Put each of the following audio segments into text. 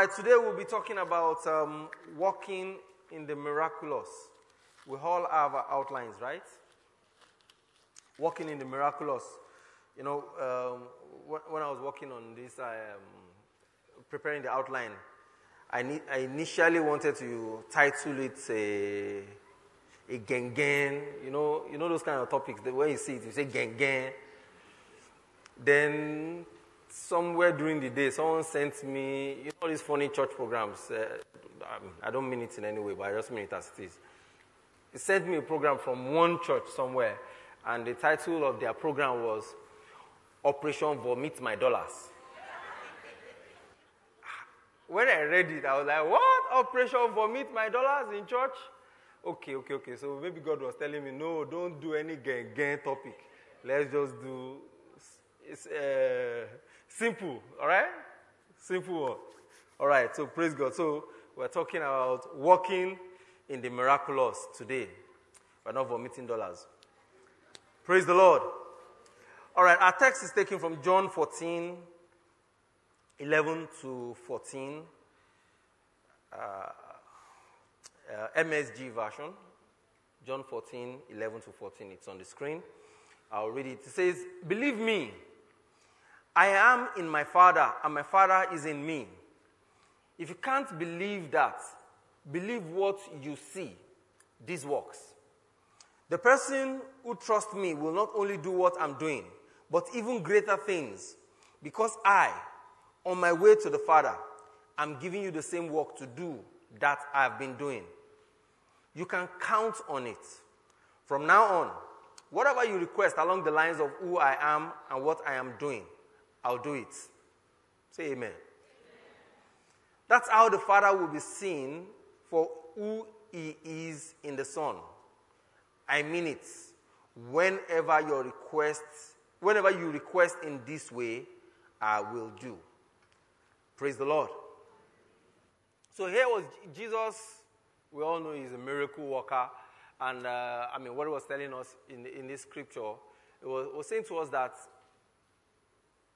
right, today we'll be talking about um, walking in the miraculous. We all have our outlines, right? Walking in the miraculous. You know, um, when I was working on this, I um, preparing the outline. I, I initially wanted to title it a, a gang You know, you know those kind of topics. The way you see it, you say gengen. Then somewhere during the day, someone sent me, you know, these funny church programs. Uh, I don't mean it in any way, but I just mean it as it is. He sent me a program from one church somewhere, and the title of their program was Operation Vomit My Dollars. when I read it, I was like, what? Operation Vomit My Dollars in church? Okay, okay, okay. So maybe God was telling me, no, don't do any gang topic. Let's just do it's, uh, simple, all right? Simple one. All right, so praise God. So we're talking about walking in the miraculous today. We're not vomiting dollars. Praise the Lord. All right, our text is taken from John 14, 11 to 14, uh, uh, MSG version. John 14, 11 to 14. It's on the screen. I'll read it. It says, Believe me, I am in my Father, and my Father is in me. If you can't believe that, believe what you see. This works. The person who trusts me will not only do what I'm doing, but even greater things, because I, on my way to the Father, I'm giving you the same work to do that I've been doing. You can count on it. From now on, whatever you request along the lines of who I am and what I am doing, I'll do it. Say amen. amen. That's how the Father will be seen for who He is in the Son. I mean it. Whenever your request, whenever you request in this way, I will do. Praise the Lord. So here was Jesus. We all know he's a miracle worker. And uh, I mean, what he was telling us in, in this scripture, it was, was saying to us that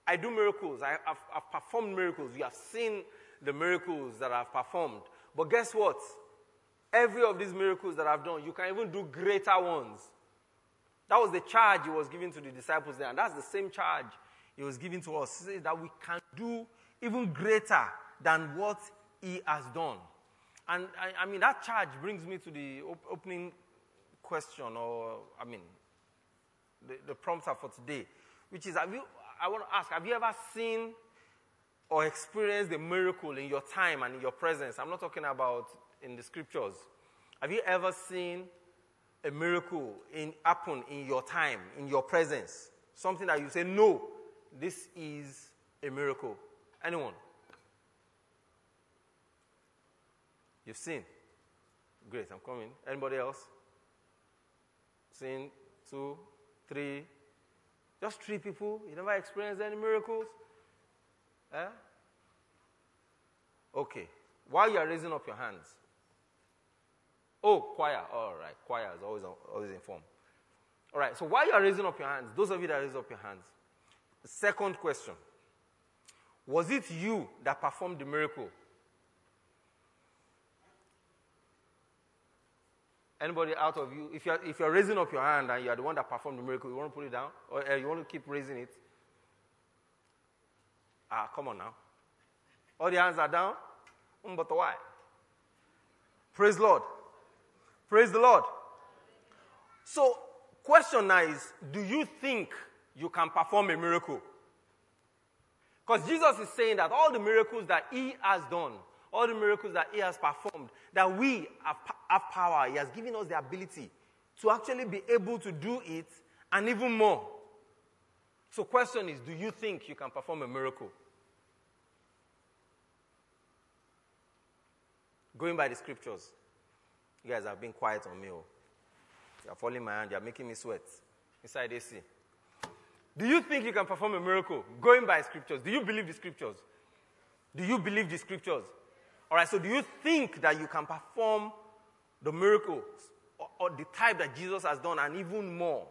I do miracles. I, have I've performed miracles. You have seen the miracles that I've performed. But guess what? Every of these miracles that I've done, you can even do greater ones. That was the charge he was giving to the disciples there. And that's the same charge he was giving to us. That we can do even greater than what he has done. And I, I mean, that charge brings me to the op- opening question, or I mean, the, the prompter for today, which is have you, I want to ask, have you ever seen or experienced a miracle in your time and in your presence? I'm not talking about in the scriptures. Have you ever seen a miracle in, happen in your time, in your presence? Something that you say, no, this is a miracle. Anyone? You've seen? Great, I'm coming. Anybody else? Seen? Two, three, just three people? You never experienced any miracles? Eh? Okay. While you are raising up your hands. Oh, choir. All right. Choir is always, always informed. All right. So while you are raising up your hands, those of you that raise up your hands, second question Was it you that performed the miracle? Anybody out of you, if you're, if you're raising up your hand and you're the one that performed the miracle, you want to put it down? Or uh, you want to keep raising it? Ah, come on now. All the hands are down? Mm, but why? Praise the Lord. Praise the Lord. So, question now is do you think you can perform a miracle? Because Jesus is saying that all the miracles that he has done, all the miracles that He has performed, that we have, have power. He has given us the ability to actually be able to do it and even more. So, question is do you think you can perform a miracle? Going by the scriptures. You guys have been quiet on me. Oh. You're falling my hand, you're making me sweat inside AC. Do you think you can perform a miracle going by scriptures? Do you believe the scriptures? Do you believe the scriptures? All right, so do you think that you can perform the miracles or, or the type that Jesus has done and even more?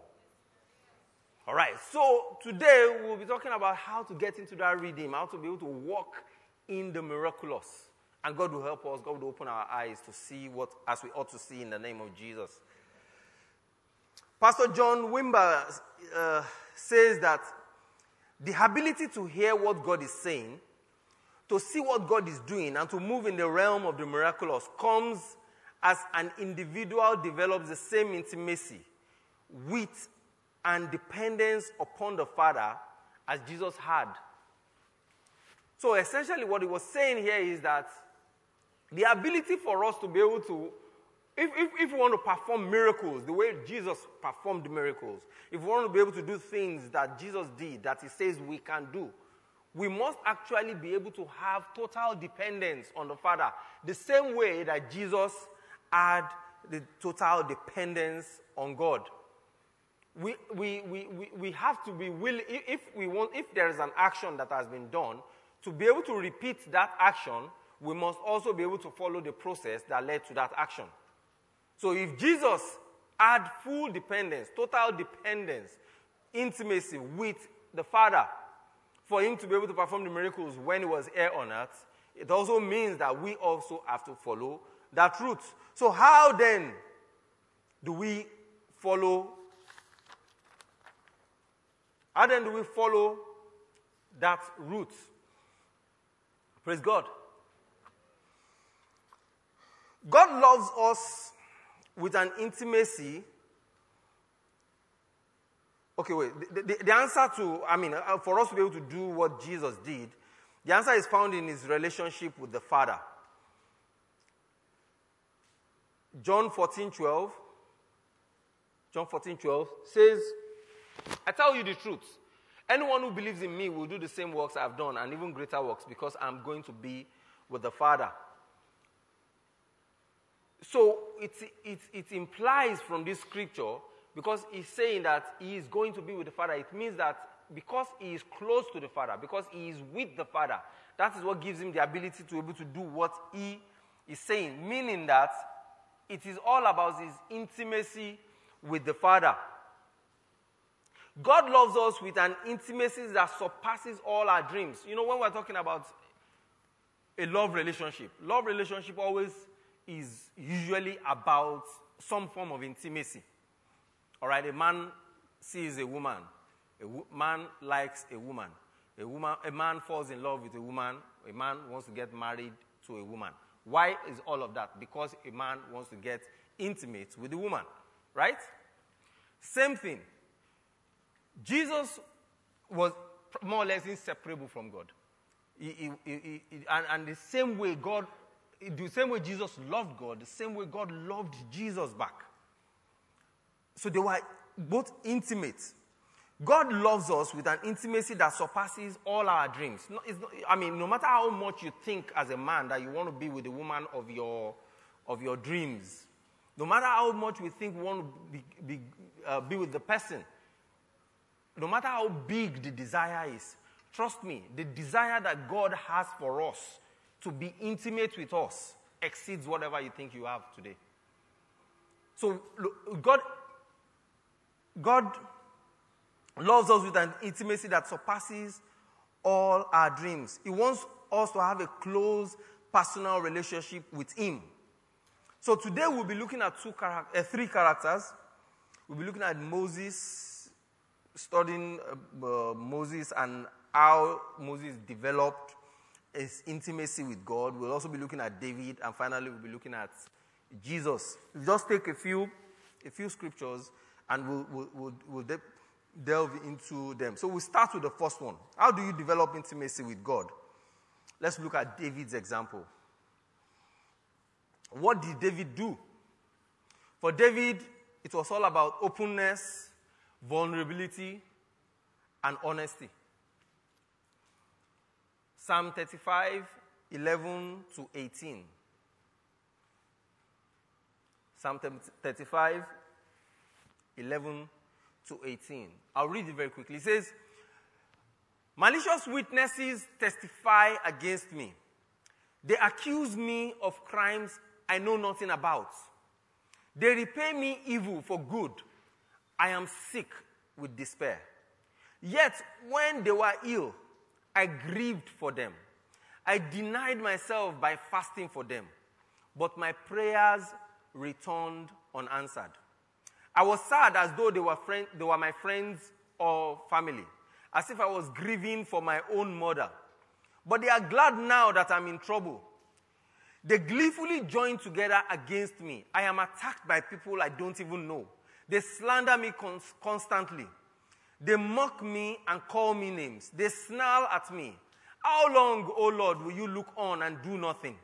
All right, so today we'll be talking about how to get into that redeem, how to be able to walk in the miraculous. And God will help us, God will open our eyes to see what as we ought to see in the name of Jesus. Pastor John Wimber uh, says that the ability to hear what God is saying, to see what God is doing, and to move in the realm of the miraculous comes as an individual develops the same intimacy with and dependence upon the Father as Jesus had. So essentially, what he was saying here is that the ability for us to be able to, if, if, if we want to perform miracles the way Jesus performed miracles, if we want to be able to do things that Jesus did, that he says we can do, we must actually be able to have total dependence on the Father, the same way that Jesus had the total dependence on God we, we, we, we have to be willing, if, we want, if there is an action that has been done, to be able to repeat that action, we must also be able to follow the process that led to that action. So if Jesus had full dependence, total dependence, intimacy with the Father, for him to be able to perform the miracles when he was here on earth, it also means that we also have to follow that route. So, how then do we follow how then do we follow that route? Praise God. God loves us with an intimacy. Okay, wait. The, the, the, answer to, I mean, uh, for us to be able to do what Jesus did, the answer is found in his relationship with the Father. John 14 12. John 14 12 says, I tell you the truth. Anyone who believes in me will do the same works I've done and even greater works because I'm going to be with the Father. So it, it, it implies from this scripture, because he's saying that he is going to be with the Father, it means that because he is close to the Father, because he is with the Father, that is what gives him the ability to be able to do what he is saying. Meaning that it is all about his intimacy with the Father. God loves us with an intimacy that surpasses all our dreams. You know, when we're talking about a love relationship, love relationship always is usually about some form of intimacy. All right, a man sees a woman, a man likes a woman, a woman, a man falls in love with a woman, a man wants to get married to a woman. Why is all of that? Because a man wants to get intimate with a woman, right? Same thing. Jesus was more or less inseparable from God. He, he, he, and, and the same way God, the same way Jesus loved God, the same way God loved Jesus back. So they were both intimate. God loves us with an intimacy that surpasses all our dreams. No, not, I mean, no matter how much you think as a man that you want to be with the woman of your, of your dreams, no matter how much we think we want to be, be, uh, be with the person, no matter how big the desire is, trust me, the desire that God has for us to be intimate with us exceeds whatever you think you have today. So God, God loves us with an intimacy that surpasses all our dreams. He wants us to have a close personal relationship with Him. So today we'll be looking at two uh, three characters. We'll be looking at Moses, studying uh, uh, Moses and how Moses developed his intimacy with God. We'll also be looking at David, and finally, we'll be looking at Jesus. Just take a few, a few scriptures and we'll, we'll, we'll, we'll de- delve into them. So we'll start with the first one. How do you develop intimacy with God? Let's look at David's example. What did David do? For David, it was all about openness vulnerability, and honesty. Psalm 35, 11 to 18. Psalm 35, 11 to 18. I'll read it very quickly. It says, Malicious witnesses testify against me. They accuse me of crimes I know nothing about. They repay me evil for good I am sick with despair. Yet, when they were ill, I grieved for them. I denied myself by fasting for them, but my prayers returned unanswered. I was sad as though they were, friend, they were my friends or family, as if I was grieving for my own mother. But they are glad now that I'm in trouble. They gleefully join together against me. I am attacked by people I don't even know. They slander me cons- constantly. They mock me and call me names. They snarl at me. How long, O Lord, will you look on and do nothing?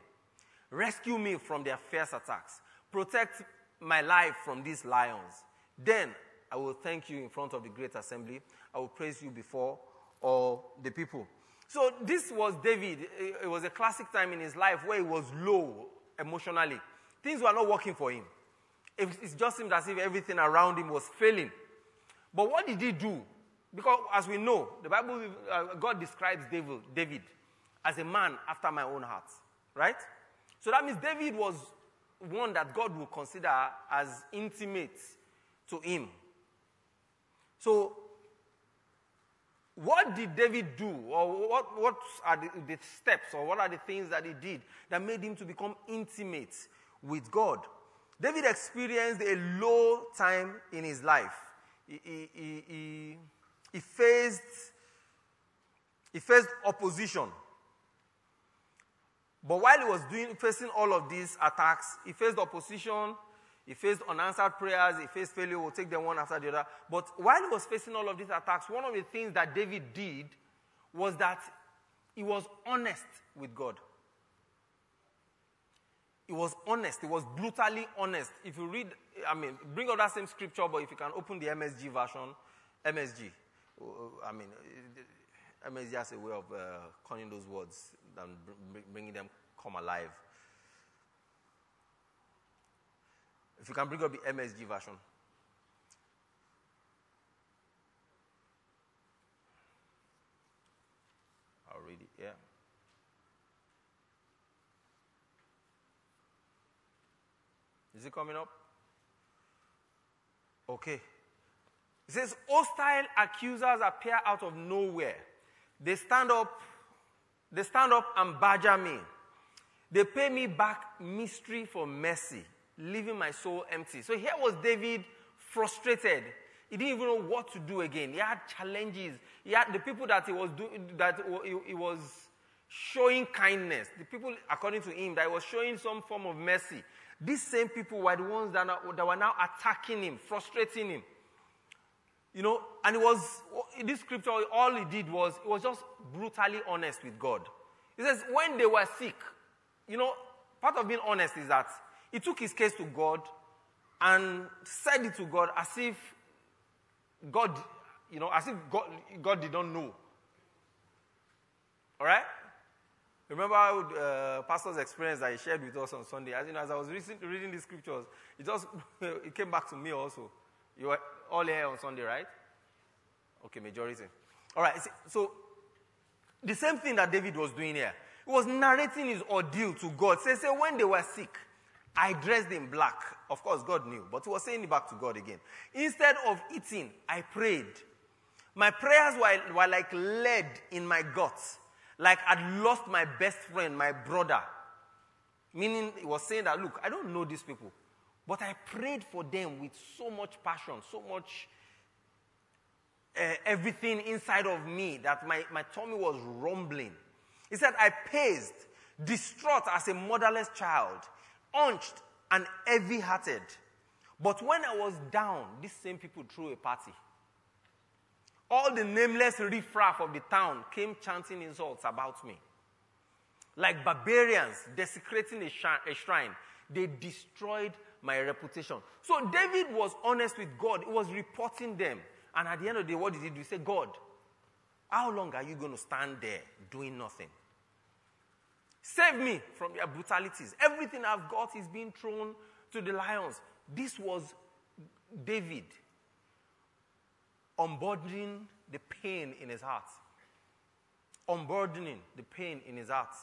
Rescue me from their fierce attacks. Protect my life from these lions. Then I will thank you in front of the great assembly. I will praise you before all the people. So this was David. It was a classic time in his life where he was low emotionally. Things were not working for him. It just seemed as if everything around him was failing. But what did he do? Because as we know, the Bible, uh, God describes David, David as a man after my own heart, right? So that means David was one that God will consider as intimate to him. So, what did David do, or what, what are the, the steps, or what are the things that he did that made him to become intimate with God? David experienced a low time in his life. He, he, he, he, faced, he faced opposition. But while he was doing, facing all of these attacks, he faced opposition, he faced unanswered prayers, he faced failure. We'll take them one after the other. But while he was facing all of these attacks, one of the things that David did was that he was honest with God. He was honest. He was brutally honest. If you read, I mean, bring up that same scripture, but if you can open the MSG version, MSG. I mean, MSG has a way of uh, those words and bringing them come alive. If you can bring up the MSG version. I'll read it, yeah. Is it coming up? Okay. It says, hostile accusers appear out of nowhere. They stand up they stand up and badger me. They pay me back mystery for mercy, leaving my soul empty. So here was David frustrated. He didn't even know what to do again. He had challenges. He had the people that he was that he was showing kindness. The people, according to him, that he was showing some form of mercy. These same people were the ones that, that were now attacking him, frustrating him. You know, and it was, in this scripture, all he did was, he was just brutally honest with God. He says, when they were sick, you know, part of being honest is that he took his case to God and said it to God as if God, you know, as if God, God did not know. All right? Remember uh, pastor's experience that he shared with us on Sunday. As, you know, as I was reading, reading the scriptures, it just it came back to me also. You were all here on Sunday, right? Okay, majority. All right, so the same thing that David was doing here. He was narrating his ordeal to God. Say, say, when they were sick, I dressed in black. Of course, God knew, but he was saying it back to God again. Instead of eating, I prayed. My prayers were, were like lead in my guts, like I'd lost my best friend, my brother. Meaning, he was saying that, look, I don't know these people. But I prayed for them with so much passion, so much uh, everything inside of me that my, my tummy was rumbling. He said, I paced, distraught as a motherless child, hunched and heavy hearted. But when I was down, these same people threw a party. All the nameless riffraff of the town came chanting insults about me. Like barbarians desecrating a, a shrine, they destroyed my reputation. So David was honest with God. He was reporting them. And at the end of the day, what did he do? He said, God, how long are you going to stand there doing nothing? Save me from your brutalities. Everything I've got is being thrown to the lions. This was David unburdening the pain in his heart. Unburdening the pain in his heart.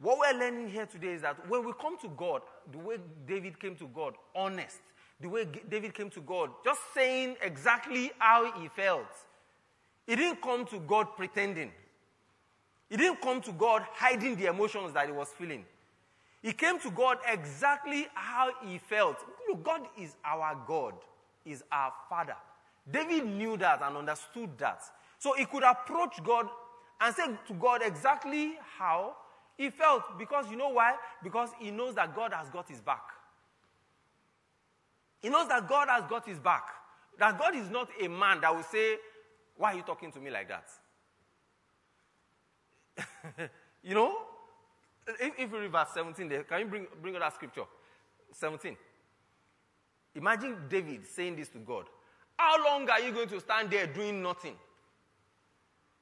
What we're learning here today is that when we come to God, the way David came to God, honest, the way David came to God, just saying exactly how he felt, He didn't come to God pretending. He didn't come to God hiding the emotions that he was feeling. He came to God exactly how he felt. Look, God is our God, is our Father. David knew that and understood that. So he could approach God and say to God exactly how he felt. Because you know why? Because he knows that God has got his back. He knows that God has got his back. That God is not a man that will say, Why are you talking to me like that? you know? If, if you read verse 17 there, can you bring, bring that scripture? 17. Imagine David saying this to God. How long are you going to stand there doing nothing?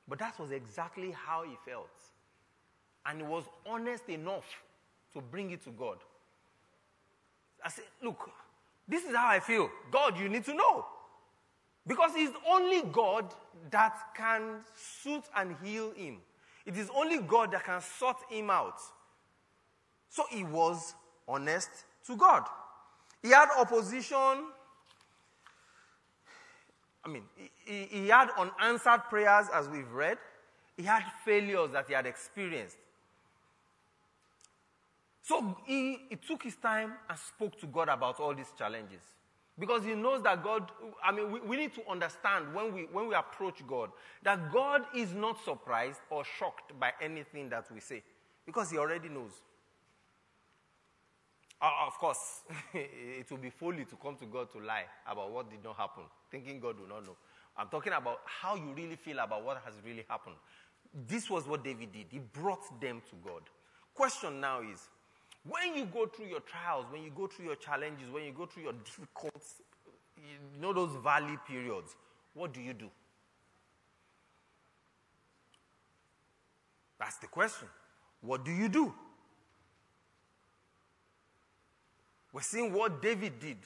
But that was exactly how he felt. And he was honest enough to bring it to God. I said, Look, this is how I feel. God, you need to know. Because it's only God that can suit and heal him. It is only God that can sort him out. So he was honest to God. He had opposition. I mean, he, he had unanswered prayers, as we've read. He had failures that he had experienced. So he, he took his time and spoke to God about all these challenges. Because he knows that God, I mean, we, we, need to understand when we, when we approach God that God is not surprised or shocked by anything that we say because he already knows. Uh, of course, it will be folly to come to God to lie about what did not happen, thinking God will not know. I'm talking about how you really feel about what has really happened. This was what David did. He brought them to God. Question now is when you go through your trials, when you go through your challenges, when you go through your difficult, you know, those valley periods, what do you do? That's the question. What do you do? We're seeing what David did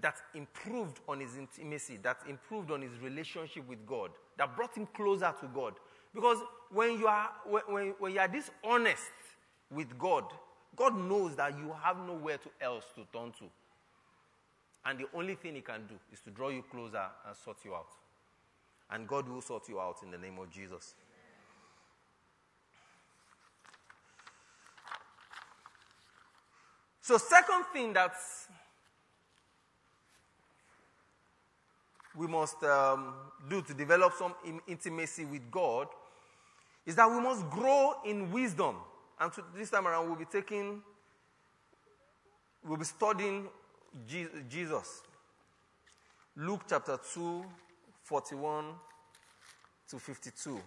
that improved on his intimacy, that improved on his relationship with God, that brought him closer to God. Because when you are, when, when you are dishonest with God, God knows that you have nowhere to else to turn to. And the only thing He can do is to draw you closer and sort you out. And God will sort you out in the name of Jesus. So, second thing that we must um, do to develop some intimacy with God is that we must grow in wisdom. And to, this time around, we'll be taking, we'll be studying Jesus. Luke chapter 2, 41 to 52.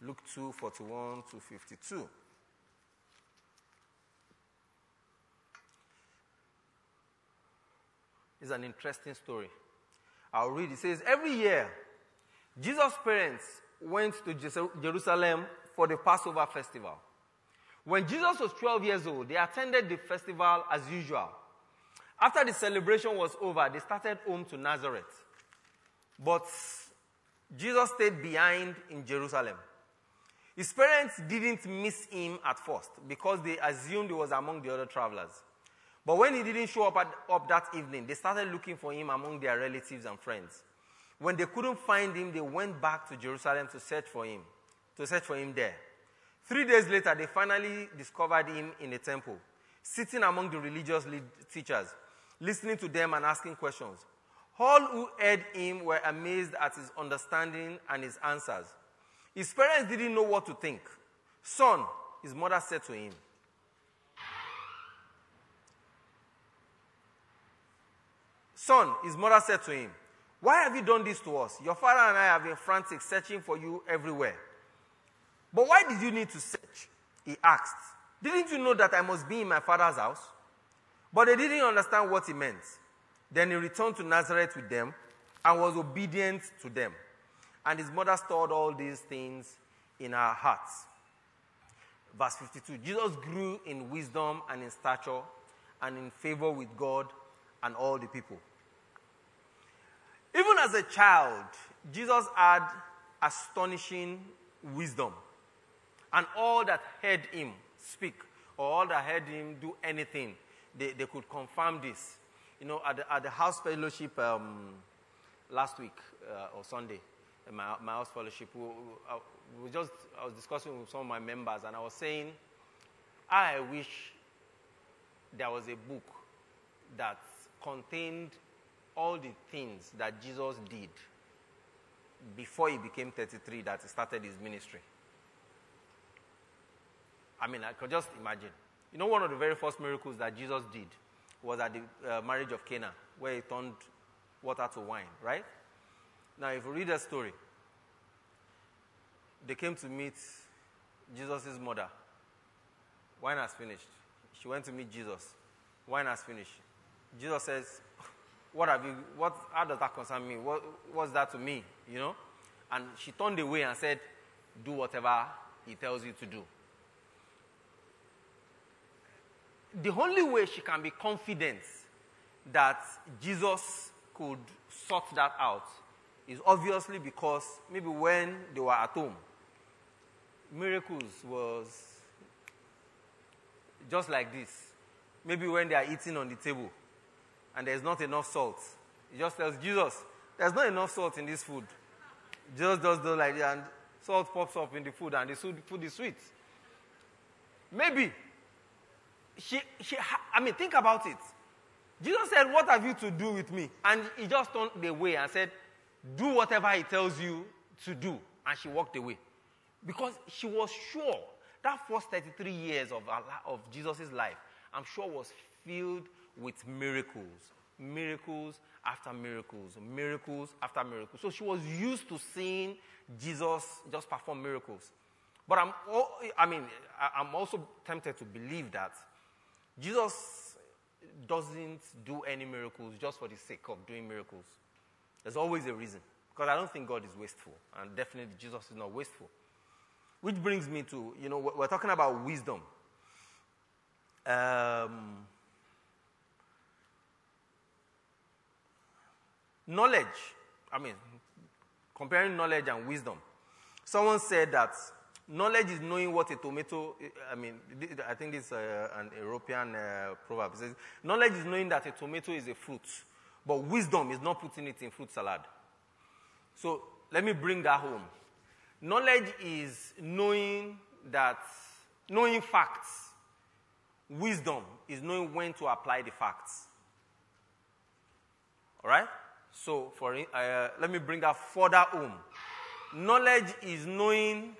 Luke 2, 41 to 52. It's an interesting story. I'll read. It says, Every year, Jesus' parents went to Jerusalem for the Passover festival. When Jesus was 12 years old, they attended the festival as usual. After the celebration was over, they started home to Nazareth. But Jesus stayed behind in Jerusalem. His parents didn't miss him at first because they assumed he was among the other travelers. But when he didn't show up, at, up that evening, they started looking for him among their relatives and friends. When they couldn't find him, they went back to Jerusalem to search for him to search for him there. Three days later, they finally discovered him in a temple, sitting among the religious teachers, listening to them and asking questions. All who heard him were amazed at his understanding and his answers. His parents didn't know what to think. Son, his mother said to him, Son, his mother said to him, Why have you done this to us? Your father and I have been frantic, searching for you everywhere. But why did you need to search? He asked. Didn't you know that I must be in my father's house? But they didn't understand what he meant. Then he returned to Nazareth with them and was obedient to them. And his mother stored all these things in her hearts. Verse 52 Jesus grew in wisdom and in stature and in favor with God and all the people. Even as a child, Jesus had astonishing wisdom. And all that heard him speak, or all that heard him do anything, they, they could confirm this. You know, at the, at the house fellowship um, last week uh, or Sunday my, my house fellowship. We, uh, we just, I was discussing with some of my members, and I was saying, I wish there was a book that contained all the things that Jesus did before he became 33 that he started his ministry. I mean, I could just imagine. You know, one of the very first miracles that Jesus did was at the uh, marriage of Cana, where he turned water to wine, right? Now, if you read that story, they came to meet Jesus' mother. Wine has finished. She went to meet Jesus. Wine has finished. Jesus says, What have you, what, how does that concern me? What, what's that to me? You know? And she turned away and said, Do whatever he tells you to do. The only way she can be confident that Jesus could sort that out is obviously because maybe when they were at home, miracles was just like this. Maybe when they are eating on the table and there's not enough salt, he just tells Jesus, There's not enough salt in this food. Jesus does do like that, and salt pops up in the food, and the food is sweet. Maybe she, she, I mean, think about it. Jesus said, What have you to do with me? And he just turned away and said, Do whatever he tells you to do. And she walked away. Because she was sure that first 33 years of, of Jesus' life, I'm sure was filled with miracles. Miracles after miracles, miracles after miracles. So she was used to seeing Jesus just perform miracles. But I'm, I mean, I'm also tempted to believe that Jesus doesn't do any miracles just for the sake of doing miracles. There's always a reason. Because I don't think God is wasteful. And definitely Jesus is not wasteful. Which brings me to, you know, we're talking about wisdom. Um, knowledge. I mean, comparing knowledge and wisdom. Someone said that knowledge is knowing what a tomato, I mean, I think this is uh, an European uh, proverb. It says, knowledge is knowing that a tomato is a fruit, but wisdom is not putting it in fruit salad. So let me bring that home. Knowledge is knowing that, knowing facts. Wisdom is knowing when to apply the facts. All right? So, for uh, let me bring that further home. Knowledge is knowing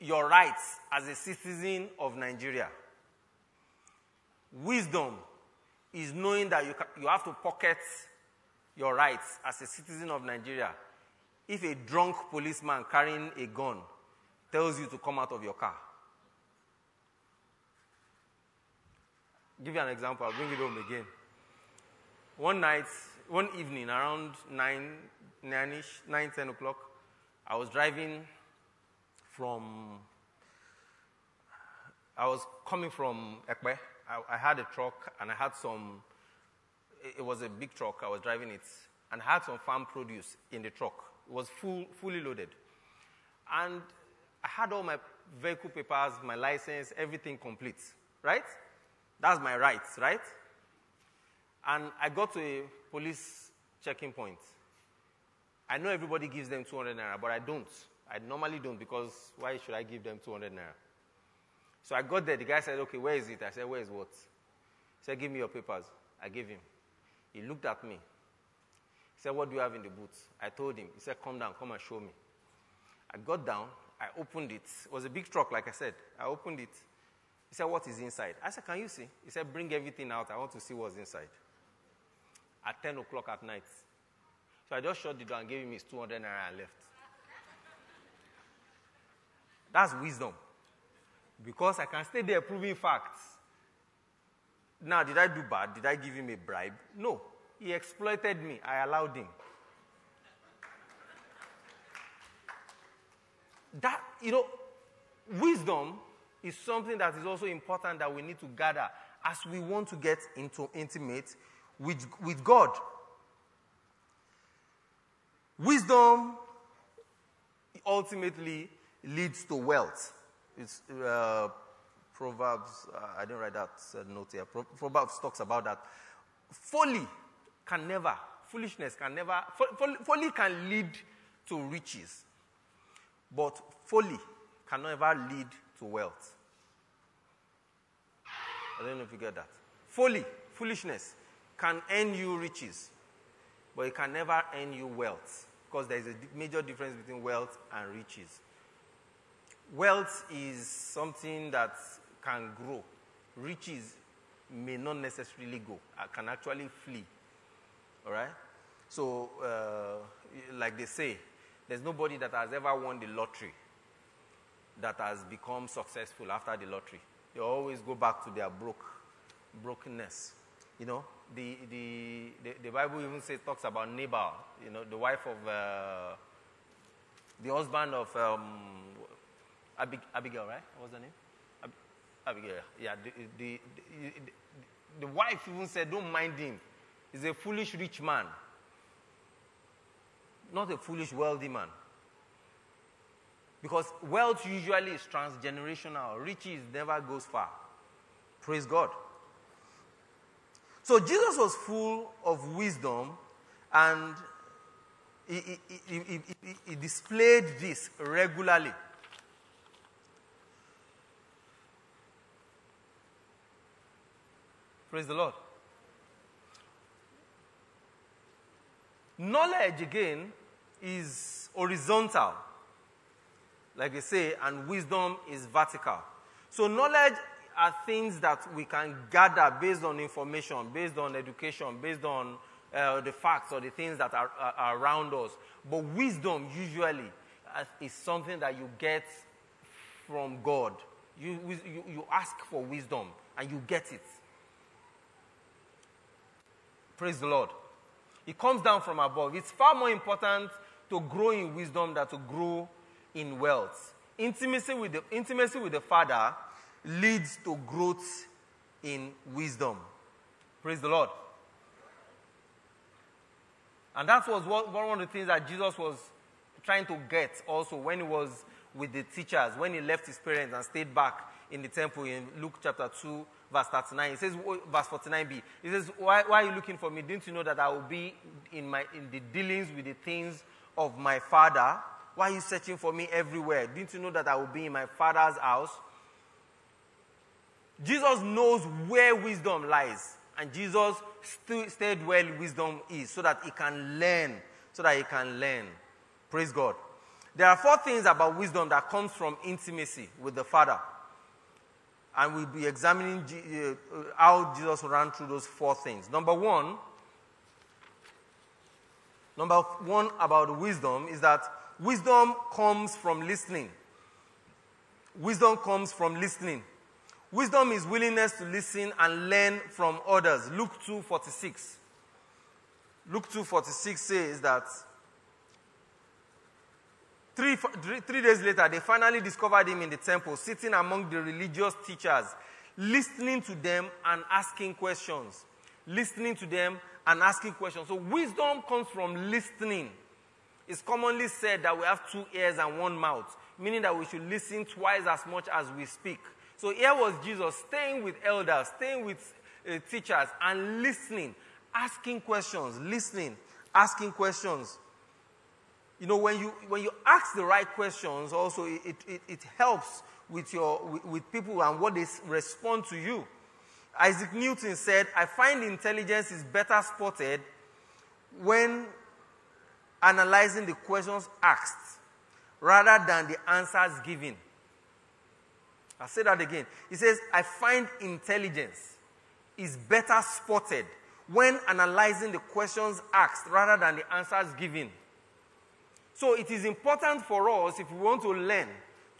your rights as a citizen of Nigeria. Wisdom is knowing that you, you have to pocket your rights as a citizen of Nigeria if a drunk policeman carrying a gun tells you to come out of your car. give you an example, I'll bring it home again. One night, one evening around 9, 9-ish, 9, 10 o'clock, I was driving from, I was coming from Ekpe. I, I had a truck and I had some, it was a big truck, I was driving it, and I had some farm produce in the truck. It was full, fully loaded. And I had all my vehicle papers, my license, everything complete, right? That's my rights, right? And I got to a police checking point. I know everybody gives them 200 naira, but I don't. I normally don't because why should I give them 200 naira? So I got there. The guy said, Okay, where is it? I said, Where is what? He said, Give me your papers. I gave him. He looked at me. He said, What do you have in the boots? I told him. He said, Come down, come and show me. I got down. I opened it. It was a big truck, like I said. I opened it. He said, What is inside? I said, Can you see? He said, Bring everything out. I want to see what's inside. At 10 o'clock at night. So I just shut the door and gave him his 200 naira and left. That's wisdom. Because I can stay there proving facts. Now, did I do bad? Did I give him a bribe? No. He exploited me. I allowed him. That, you know, wisdom is something that is also important that we need to gather as we want to get into intimate with, with God. Wisdom ultimately leads to wealth. It's uh, Proverbs, uh, I didn't write that uh, note here. Pro- Proverbs talks about that. Folly can never foolishness can never, folly can lead to riches, but folly can never lead to wealth. I don't know if you get that. Folly, foolishness, can earn you riches, but it can never earn you wealth because there is a major difference between wealth and riches. Wealth is something that can grow. Riches may not necessarily go, uh, can actually flee. All right? So, uh, like they say, there's nobody that has ever won the lottery that has become successful after the lottery. They always go back to their broke, brokenness. You know, the, the, the, the Bible even says, talks about Nabal, you know, the wife of, uh, the husband of um, Abig- Abigail, right? What's her name? Ab- Abigail. Yeah, the, the, the, the wife even said, don't mind him. He's a foolish rich man, not a foolish wealthy man. Because wealth usually is transgenerational, riches never goes far. Praise God. So Jesus was full of wisdom and he, he, he, he, displayed this regularly. Praise the Lord. Knowledge, again, is horizontal, like they say, and wisdom is vertical. So, knowledge are things that we can gather based on information, based on education, based on uh, the facts or the things that are, are around us. But wisdom usually uh, is something that you get from God. You, you, you ask for wisdom and you get it. Praise the Lord. It comes down from above. It's far more important to grow in wisdom than to grow in wealth. Intimacy with the, intimacy with the Father leads to growth in wisdom. Praise the Lord. And that was what, one of the things that Jesus was trying to get also when he was with the teachers, when he left his parents and stayed back in the temple in Luke chapter 2, verse 39. He says, oh, verse 49b, he says, why, why are you looking for me? Didn't you know that I will be in, my, in the dealings with the things of my father? Why are you searching for me everywhere? Didn't you know that I will be in my father's house? Jesus knows where wisdom lies. And Jesus st- stayed where wisdom is so that he can learn. So that he can learn. Praise God. There are four things about wisdom that comes from intimacy with the Father. And we'll be examining uh, how Jesus ran through those four things. Number one, number one about wisdom is that wisdom comes from listening. Wisdom comes from listening. Wisdom is willingness to listen and learn from others. Luke 2:46. Luke 2:46 says that three, three days later, they finally discovered him in the temple, sitting among the religious teachers, listening to them and asking questions. Listening to them and asking questions. So, wisdom comes from listening. It's commonly said that we have two ears and one mouth, meaning that we should listen twice as much as we speak. So here was Jesus staying with elders, staying with uh, teachers, and listening, asking questions, listening, asking questions. You know, when you, when you ask the right questions, also it, it, it helps with, your, with, with people and what they respond to you. Isaac Newton said, I find intelligence is better spotted when analyzing the questions asked rather than the answers given. I'll say that again. He says, I find intelligence is better spotted when analyzing the questions asked rather than the answers given. So it is important for us, if we want to learn,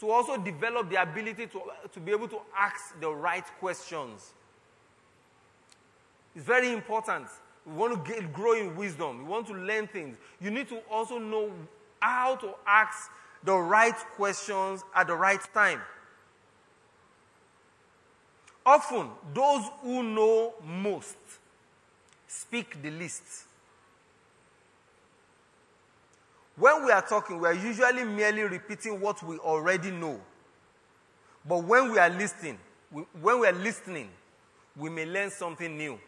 to also develop the ability to, to be able to ask the right questions. It's very important. We want to get, grow in wisdom. We want to learn things. You need to also know how to ask the right questions at the right time. Often, those who know most speak the least. When we are talking, we are usually merely repeating what we already know. But when we are listening, we, when we are listening, we may learn something new.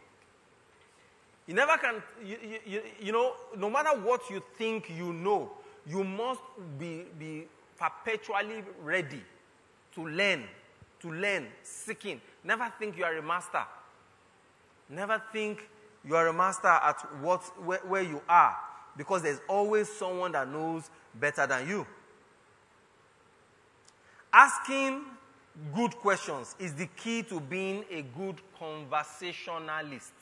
You never can, you, you, you know, no matter what you think you know, you must be, be perpetually ready to learn, to learn, seeking. Never think you are a master. Never think you are a master at what, where, where you are because there's always someone that knows better than you. Asking good questions is the key to being a good conversationalist.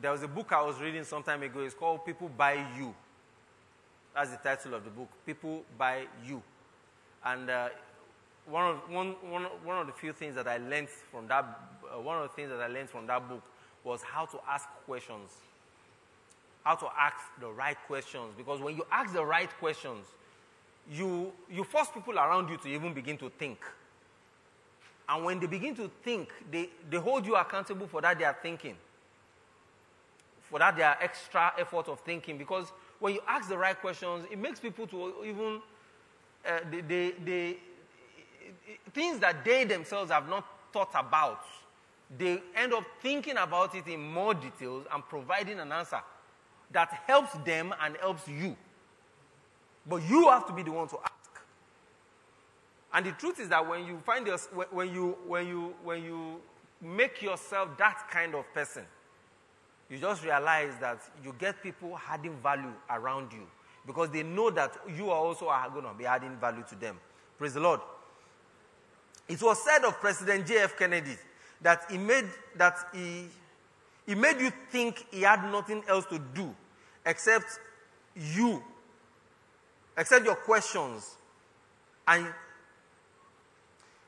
There was a book I was reading some time ago. It's called People Buy You. That's the title of the book. People Buy You. And uh, one, of, one, one, one of the few things that I learned from that, uh, one of the things that I learned from that book was how to ask questions. How to ask the right questions. Because when you ask the right questions, you, you force people around you to even begin to think. And when they begin to think, they, they hold you accountable for that they are thinking. For that their extra effort of thinking. Because when you ask the right questions, it makes people to even, uh, they, they, they, things that they themselves have not thought about, they end up thinking about it in more details and providing an answer that helps them and helps you. But you have to be the one to ask. And the truth is that when you find your, when you when you when you make yourself that kind of person, you just realize that you get people adding value around you because they know that you are also going to be adding value to them. Praise the Lord. It was said of President J.F. Kennedy that he made that he he made you think he had nothing else to do except you except your questions. And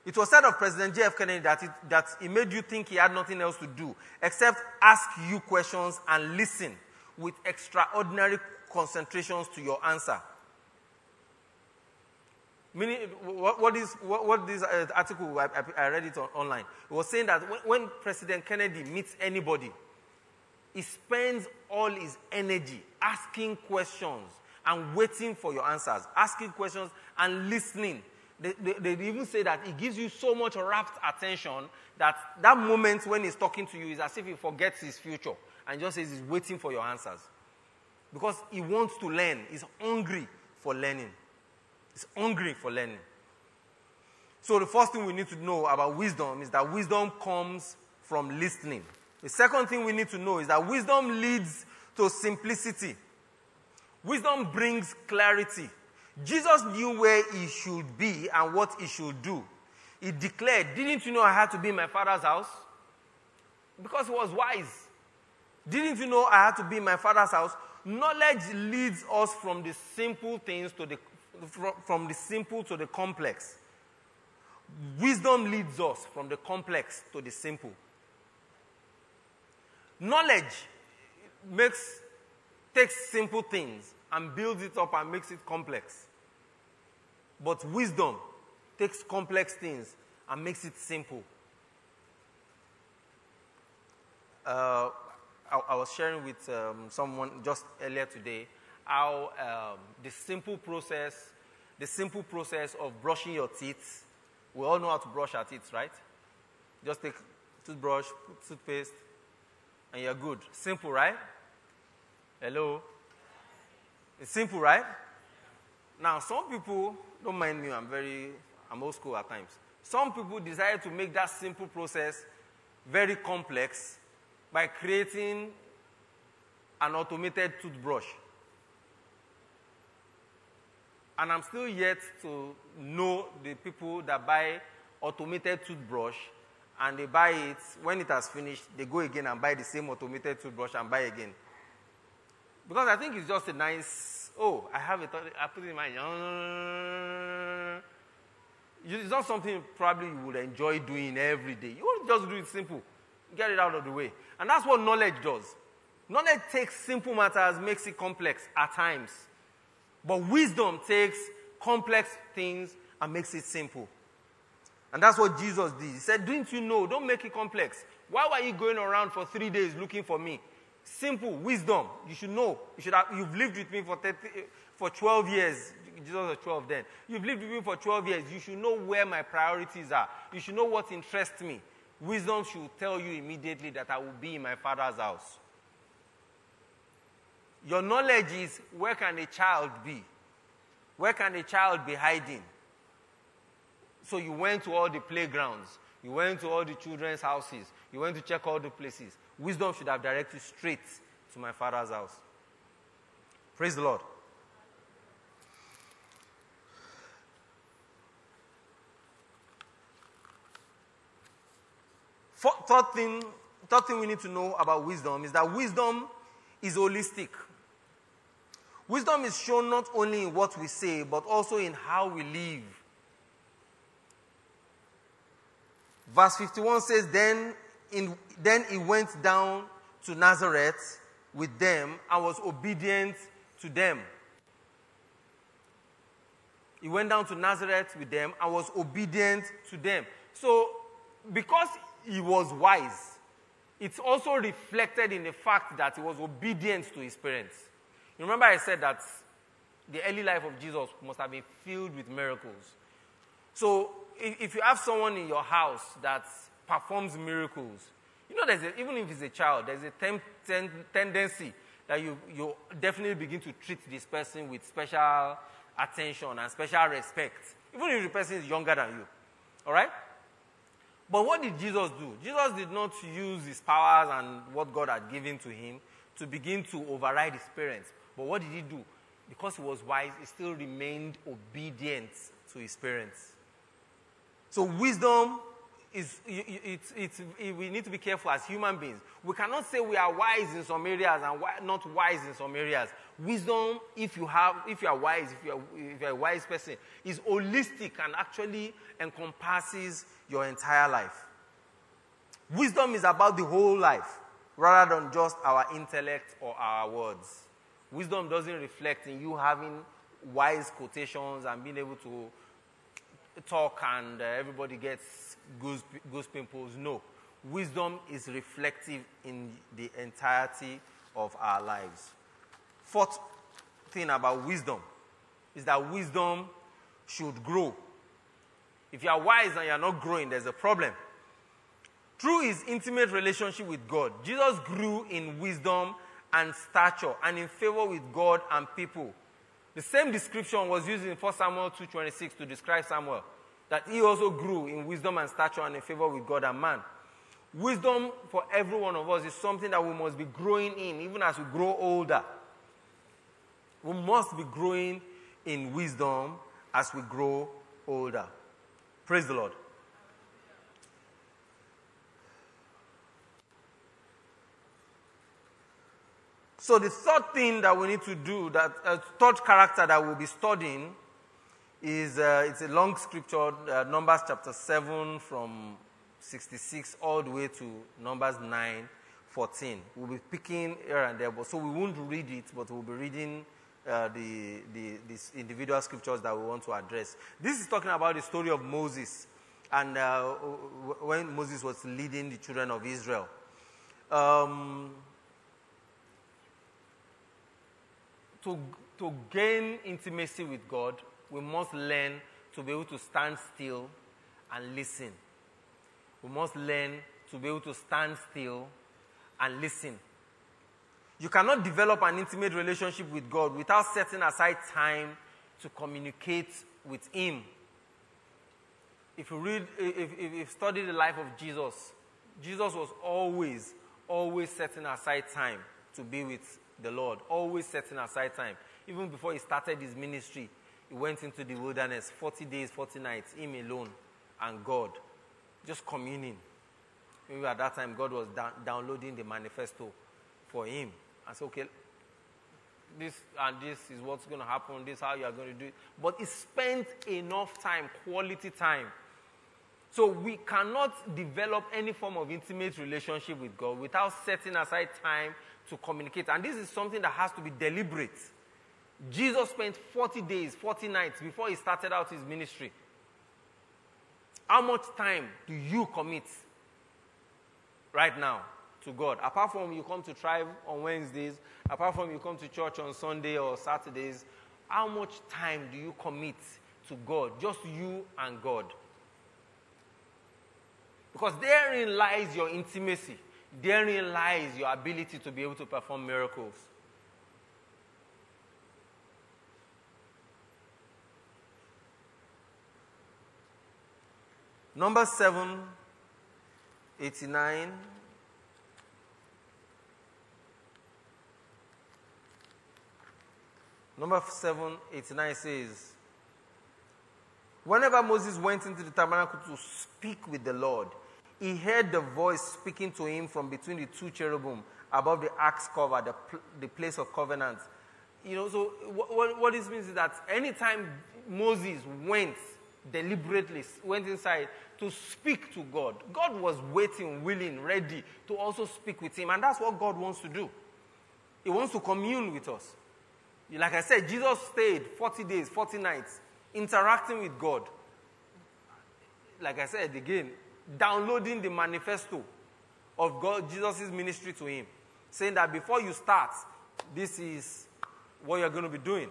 it was said of President J.F. Kennedy that, it, that he made you think he had nothing else to do except ask you questions and listen with extraordinary concentrations to your answer. Meaning, what, what, is, what, what this uh, article, I, I, read it on, online, it was saying that when, when President Kennedy meets anybody, he spends all his energy asking questions and waiting for your answers, asking questions and listening. They, they, they, even say that he gives you so much rapt attention that that moment when he's talking to you is as if he forgets his future and just says he's waiting for your answers. Because he wants to learn. He's hungry for learning. He's hungry for learning. So the first thing we need to know about wisdom is that wisdom comes from listening. The second thing we need to know is that wisdom leads to simplicity. Wisdom brings clarity. Jesus knew where he should be and what he should do. He declared, Didn't you know I had to be in my father's house? Because he was wise. Didn't you know I had to be in my father's house? Knowledge leads us from the simple things to the from the simple to the complex. Wisdom leads us from the complex to the simple. Knowledge makes takes simple things and builds it up and makes it complex. But wisdom takes complex things and makes it simple. Uh, I, I, was sharing with um, someone just earlier today how um, the simple process, the simple process of brushing your teeth. We all know how to brush our teeth, right? Just take toothbrush, toothpaste, and you're good. Simple, right? Hello. It's simple, right? Now, some people, don't mind me, I'm very, I'm old school at times. Some people desire to make that simple process very complex by creating an automated toothbrush. And I'm still yet to know the people that buy automated toothbrush and they buy it, when it has finished, they go again and buy the same automated toothbrush and buy again. Because I think it's just a nice, oh, I have it, I put it in my, it's not something probably you would enjoy doing every day. You want to just do it simple, get it out of the way. And that's what knowledge does. Knowledge takes simple matters, makes it complex at times. But wisdom takes complex things and makes it simple. And that's what Jesus did. He said, Didn't you know? Don't make it complex. Why were you going around for three days looking for me? Simple wisdom. You should know. You should have, you've lived with me for, 30, for 12 years. Jesus was 12 then. You've lived with me for 12 years. You should know where my priorities are. You should know what interests me. wisdom should tell you immediately that I will be in my father's house. Your knowledge is where can a child be? Where can a child be hiding? So you went to all the playgrounds, you went to all the children's houses, you went to check all the places. Wisdom should have directed straight to my father's house. Praise the Lord. Third thing, third thing we need to know about wisdom is that wisdom is holistic. Wisdom is shown not only in what we say, but also in how we live. Verse 51 says, Then, in, then he went down to Nazareth with them and was obedient to them. He went down to Nazareth with them and was obedient to them. So, because he was wise, it's also reflected in the fact that he was obedient to his parents. You remember I said that the early life of Jesus must have been filled with miracles. So if you have someone in your house that performs miracles, you know, there's a, even if it's a child, there's a tem- ten- tendency that you, you definitely begin to treat this person with special attention and special respect, even if the person is younger than you. All right? But what did Jesus do? Jesus did not use his powers and what God had given to him to begin to override his parents. But what did he do? Because he was wise, he still remained obedient to his parents. So, wisdom is, it's, it's, we need to be careful as human beings. We cannot say we are wise in some areas and not wise in some areas. Wisdom, if you, have, if you are wise, if you are, if you are a wise person, is holistic and actually encompasses your entire life. Wisdom is about the whole life rather than just our intellect or our words. Wisdom doesn't reflect in you having wise quotations and being able to talk and uh, everybody gets goose, goose pimples. No. Wisdom is reflective in the entirety of our lives. Fourth thing about wisdom is that wisdom should grow. If you are wise and you are not growing, there's a problem. Through his intimate relationship with God, Jesus grew in wisdom and stature and in favor with God and people. The same description was used in 1 Samuel 2.26 to describe Samuel, that he also grew in wisdom and stature and in favor with God and man. Wisdom for every one of us is something that we must be growing in even as we grow older. We must be growing in wisdom as we grow older. Praise the Lord. So the third thing that we need to do, that uh, third character that we'll be studying, is uh, it's a long scripture, uh, Numbers chapter 7 from 66 all the way to Numbers 9, 14. We'll be picking here and there, but so we won't read it, but we'll be reading uh, the, the these individual scriptures that we want to address. This is talking about the story of Moses and uh, when Moses was leading the children of Israel. Um, to, to gain intimacy with God, we must learn to be able to stand still and listen. We must learn to be able to stand still and listen. You cannot develop an intimate relationship with God without setting aside time to communicate with Him. If you read, if, if, you study the life of Jesus, Jesus was always, always setting aside time to be with the Lord, always setting aside time. Even before he started his ministry, he went into the wilderness 40 days, 40 nights, him alone and God, just communing. Maybe at that time, God was da- downloading the manifesto for him. And said, okay, this and this is what's going to happen, this is how you are going to do it. But he spent enough time, quality time. So we cannot develop any form of intimate relationship with God without setting aside time to communicate. And this is something that has to be deliberate. Jesus spent 40 days, 40 nights before he started out his ministry. How much time do you commit right now to God? Apart from you come to tribe on Wednesdays, apart from you come to church on Sunday or Saturdays, how much time do you commit to God? Just you and God. Because therein lies your intimacy, therein lies your ability to be able to perform miracles. Number seven, 89. Number 789 says, Whenever Moses went into the tabernacle to speak with the Lord, he heard the voice speaking to him from between the two cherubim above the ark's cover, the, the place of covenant. You know, so what, what this means is that anytime Moses went deliberately, went inside to speak to God, God was waiting, willing, ready to also speak with him. And that's what God wants to do. He wants to commune with us. Like I said, Jesus stayed 40 days, 40 nights, interacting with God. Like I said again, downloading the manifesto of God, Jesus' ministry to him, saying that before you start, this is what you're going to be doing.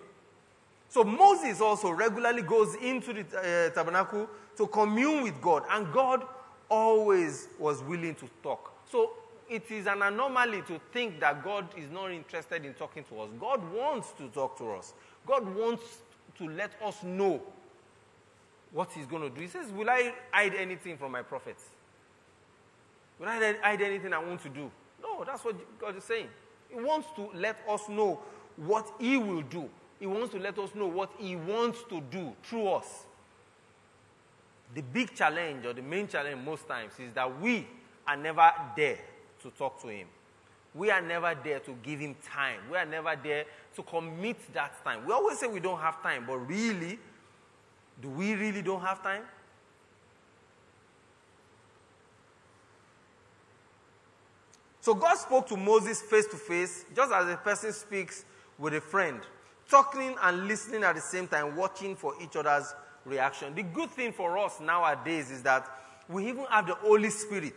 So Moses also regularly goes into the uh, tabernacle to commune with God, and God always was willing to talk. So it is an anomaly to think that God is not interested in talking to us. God wants to talk to us. God wants to let us know what He's going to do. He says, Will I hide anything from my prophets? Will I hide anything I want to do? No, that's what God is saying. He wants to let us know what He will do. He wants to let us know what He wants to do through us. The big challenge, or the main challenge most times, is that we are never there to talk to Him. We are never there to give Him time. We are never there to commit that time. We always say we don't have time, but really, do we really don't have time? So God spoke to Moses face to face, just as a person speaks with a friend, talking and listening at the same time, watching for each other's reaction. The good thing for us nowadays is that we even have the Holy Spirit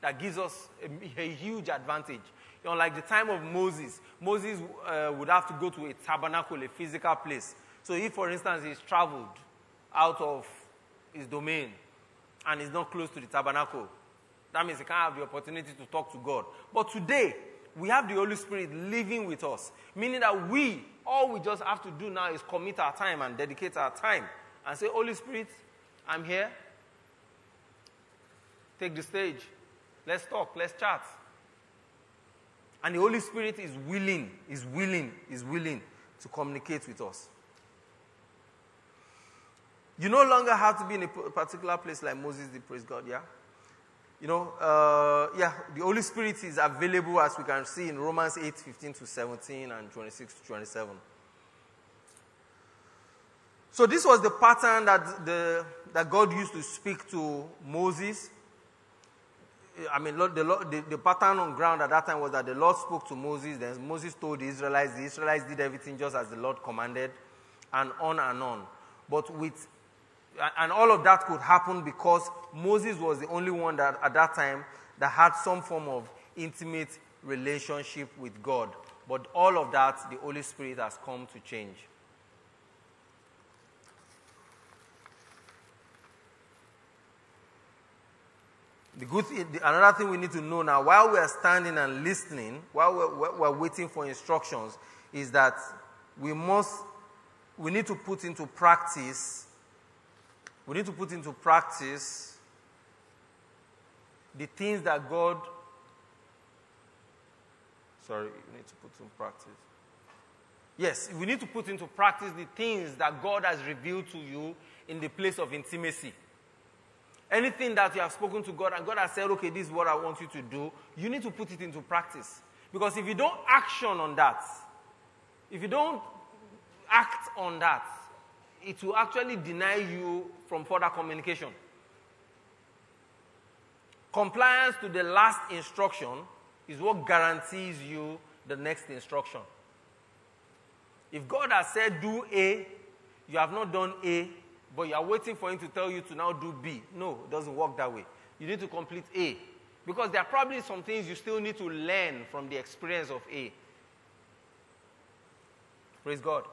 that gives us a, a huge advantage. You know, like the time of Moses, Moses uh, would have to go to a tabernacle, a physical place. So if, for instance, he's traveled out of his domain and he's not close to the tabernacle, that means he can't have the opportunity to talk to God. But today, we have the Holy Spirit living with us, meaning that we, all we just have to do now is commit our time and dedicate our time and say, Holy Spirit, I'm here. Take the stage. Let's talk, let's chat. And the Holy Spirit is willing, is willing, is willing to communicate with us. You no longer have to be in a particular place like Moses did, praise God, yeah? You know, uh, yeah, the Holy Spirit is available as we can see in Romans 8 15 to 17 and 26 to 27. So, this was the pattern that, the, that God used to speak to Moses I mean, the, the, the, pattern on ground at that time was that the Lord spoke to Moses, then Moses told the Israelites, the Israelites did everything just as the Lord commanded, and on and on. But with, and all of that could happen because Moses was the only one that at that time that had some form of intimate relationship with God. But all of that, the Holy Spirit has come to change. The good thing, the, another thing we need to know now, while we are standing and listening, while we're, we're waiting for instructions, is that we must, we need to put into practice, we need to put into practice the things that God, sorry, we need to put into practice. Yes, we need to put into practice the things that God has revealed to you in the place of intimacy. Anything that you have spoken to God and God has said, okay, this is what I want you to do, you need to put it into practice. Because if you don't action on that, if you don't act on that, it will actually deny you from further communication. Compliance to the last instruction is what guarantees you the next instruction. If God has said do A, you have not done A, but you are waiting for him to tell you to now do B. No, it doesn't work that way. You need to complete A. Because there are probably some things you still need to learn from the experience of A. Praise God.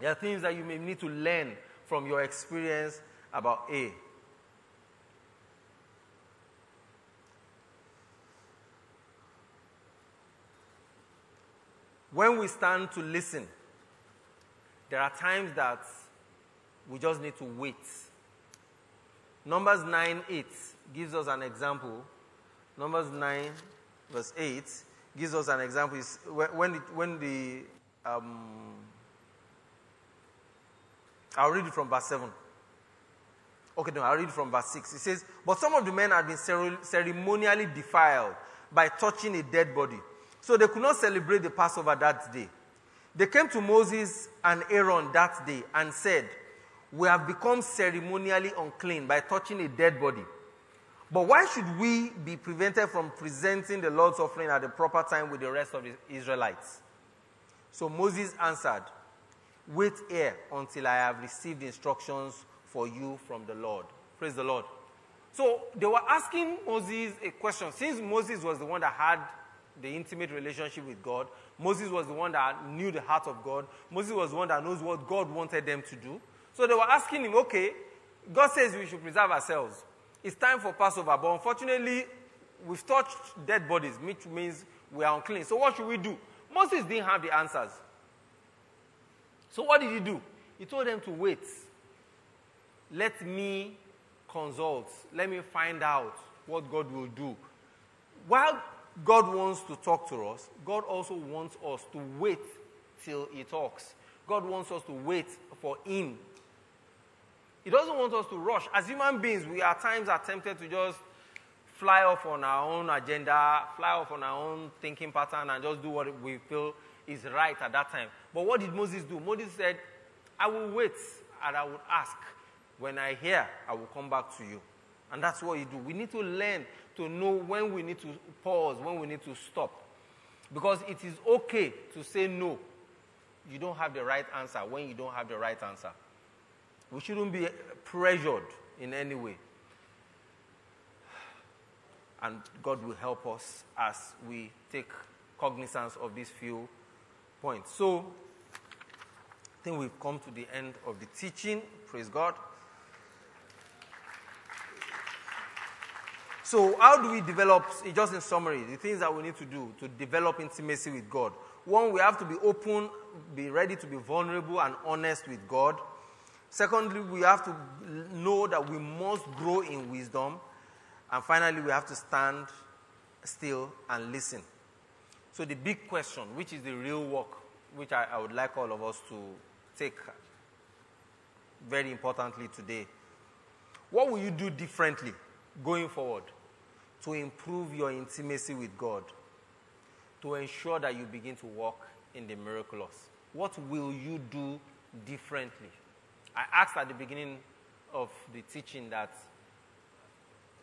There are things that you may need to learn from your experience about A. When we stand to listen, there are times that we just need to wait. Numbers 9 8 gives us an example. Numbers 9, verse 8 gives us an example. When, the, when the um, I'll read it from verse 7. Okay, no, I'll read it from verse 6. It says, But some of the men had been ceremonially defiled by touching a dead body. So they could not celebrate the Passover that day. They came to Moses and Aaron that day and said, We have become ceremonially unclean by touching a dead body. But why should we be prevented from presenting the Lord's offering at the proper time with the rest of the Israelites? So Moses answered, Wait here until I have received instructions for you from the Lord. Praise the Lord. So they were asking Moses a question. Since Moses was the one that had the intimate relationship with God, Moses was the one that knew the heart of God, Moses was the one that knows what God wanted them to do. So they were asking him, okay, God says we should preserve ourselves. It's time for Passover, but unfortunately, we've touched dead bodies, which means we are unclean. So what should we do? Moses didn't have the answers. So what did he do? He told them to wait. Let me consult. Let me find out what God will do. While God wants to talk to us, God also wants us to wait till He talks. God wants us to wait for Him. He doesn't want us to rush. As human beings, we at times are tempted to just fly off on our own agenda, fly off on our own thinking pattern, and just do what we feel is right at that time. But what did Moses do? Moses said, I will wait and I will ask. When I hear, I will come back to you. And that's what you do. We need to learn to know when we need to pause, when we need to stop. Because it is okay to say no. You don't have the right answer when you don't have the right answer. We shouldn't be pressured in any way. And God will help us as we take cognizance of these few points. So, I think we've come to the end of the teaching. Praise God. So, how do we develop, eh, just in summary, the things that we need to do to develop intimacy with God? One, we have to be open, be ready to be vulnerable and honest with God. Secondly, we have to know that we must grow in wisdom. And finally, we have to stand still and listen. So, the big question, which is the real work, which I, I would like all of us to take very importantly today, what will you do differently going forward? to improve your intimacy with God, to ensure that you begin to walk in the miraculous? What will you do differently? I asked at the beginning of the teaching that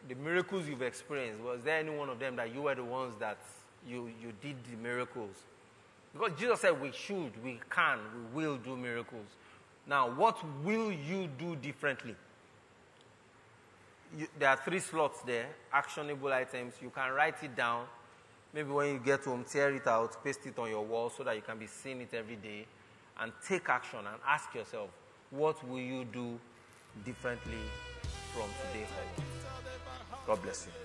the miracles you've experienced, was there any one of them that you were the ones that you, you did the miracles? Because Jesus said we should, we can, we will do miracles. Now, what will you do differently? you, there are three slots there, actionable items. You can write it down. Maybe when you get home, tear it out, paste it on your wall so that you can be seeing it every day and take action and ask yourself, what will you do differently from today forward? God bless you.